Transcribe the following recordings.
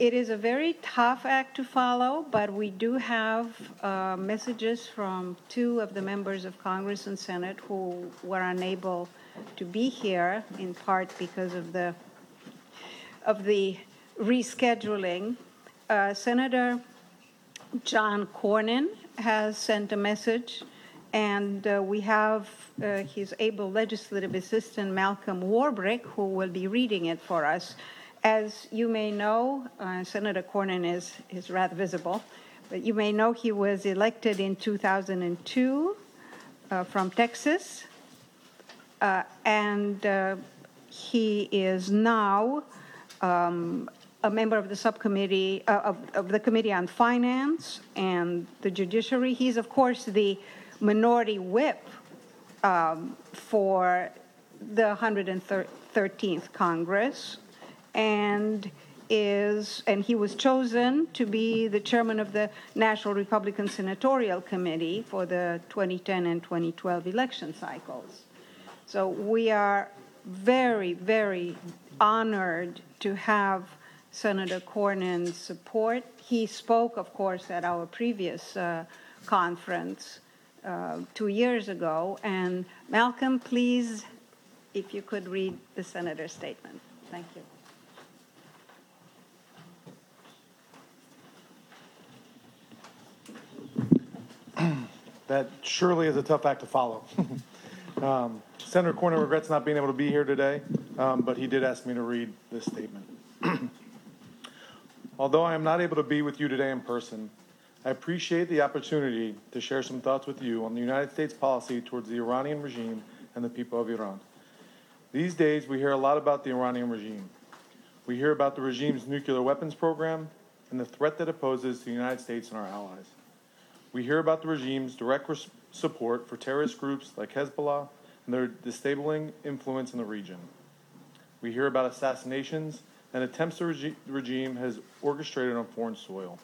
It is a very tough act to follow, but we do have uh, messages from two of the members of Congress and Senate who were unable to be here, in part because of the of the rescheduling. Uh, Senator John Cornyn has sent a message, and uh, we have uh, his able legislative assistant Malcolm Warbrick who will be reading it for us. As you may know, uh, Senator Cornyn is, is rather visible, but you may know he was elected in 2002 uh, from Texas, uh, and uh, he is now um, a member of the subcommittee uh, of, of the Committee on Finance and the Judiciary. He's, of course, the minority whip um, for the 113th Congress and is and he was chosen to be the chairman of the National Republican Senatorial Committee for the 2010 and 2012 election cycles. So we are very, very honored to have Senator Cornyn's support. He spoke, of course, at our previous uh, conference uh, two years ago. And Malcolm, please, if you could read the senator's statement. Thank you. That surely is a tough act to follow. um, Senator Cornyn regrets not being able to be here today, um, but he did ask me to read this statement. Although I am not able to be with you today in person, I appreciate the opportunity to share some thoughts with you on the United States policy towards the Iranian regime and the people of Iran. These days, we hear a lot about the Iranian regime. We hear about the regime's nuclear weapons program and the threat that it poses to the United States and our allies. We hear about the regime's direct res- support for terrorist groups like Hezbollah and their destabilizing influence in the region. We hear about assassinations and attempts the regi- regime has orchestrated on foreign soil.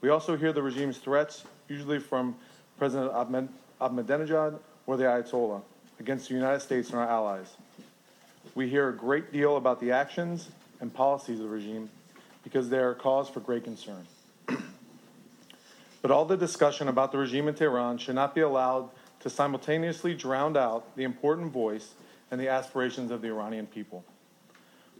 We also hear the regime's threats, usually from President Ahmadinejad or the Ayatollah, against the United States and our allies. We hear a great deal about the actions and policies of the regime because they are cause for great concern. But all the discussion about the regime in Tehran should not be allowed to simultaneously drown out the important voice and the aspirations of the Iranian people.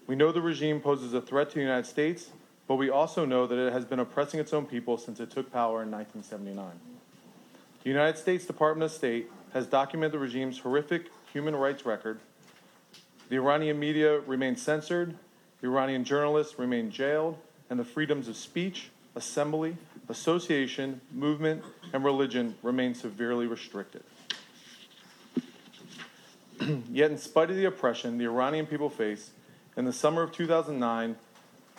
We know the regime poses a threat to the United States, but we also know that it has been oppressing its own people since it took power in 1979. The United States Department of State has documented the regime's horrific human rights record. The Iranian media remain censored, the Iranian journalists remain jailed, and the freedoms of speech, assembly, association, movement, and religion remain severely restricted. Yet, in spite of the oppression the Iranian people face, in the summer of 2009,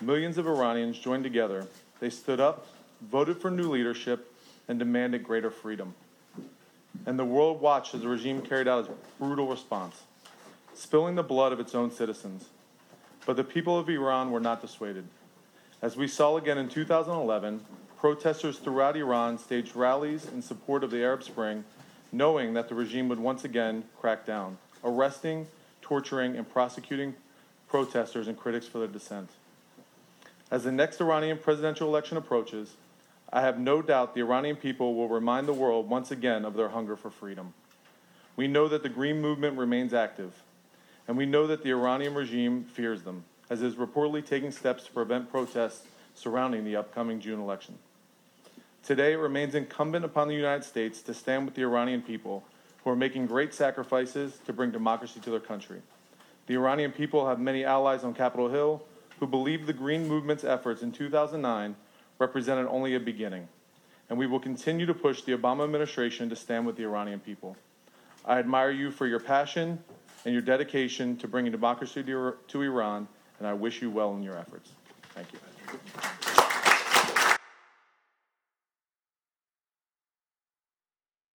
millions of Iranians joined together. They stood up, voted for new leadership, and demanded greater freedom. And the world watched as the regime carried out its brutal response, spilling the blood of its own citizens. But the people of Iran were not dissuaded. As we saw again in 2011, protesters throughout Iran staged rallies in support of the Arab Spring, knowing that the regime would once again crack down, arresting, torturing, and prosecuting protesters and critics for their dissent. As the next Iranian presidential election approaches, I have no doubt the Iranian people will remind the world once again of their hunger for freedom. We know that the Green Movement remains active, and we know that the Iranian regime fears them, as it is reportedly taking steps to prevent protests surrounding the upcoming June election. Today, it remains incumbent upon the United States to stand with the Iranian people who are making great sacrifices to bring democracy to their country. The Iranian people have many allies on Capitol Hill who believe the Green Movement's efforts in 2009 represented only a beginning, and we will continue to push the Obama administration to stand with the Iranian people. I admire you for your passion and your dedication to bringing democracy to, Iran, and I wish you well in your efforts. Thank you.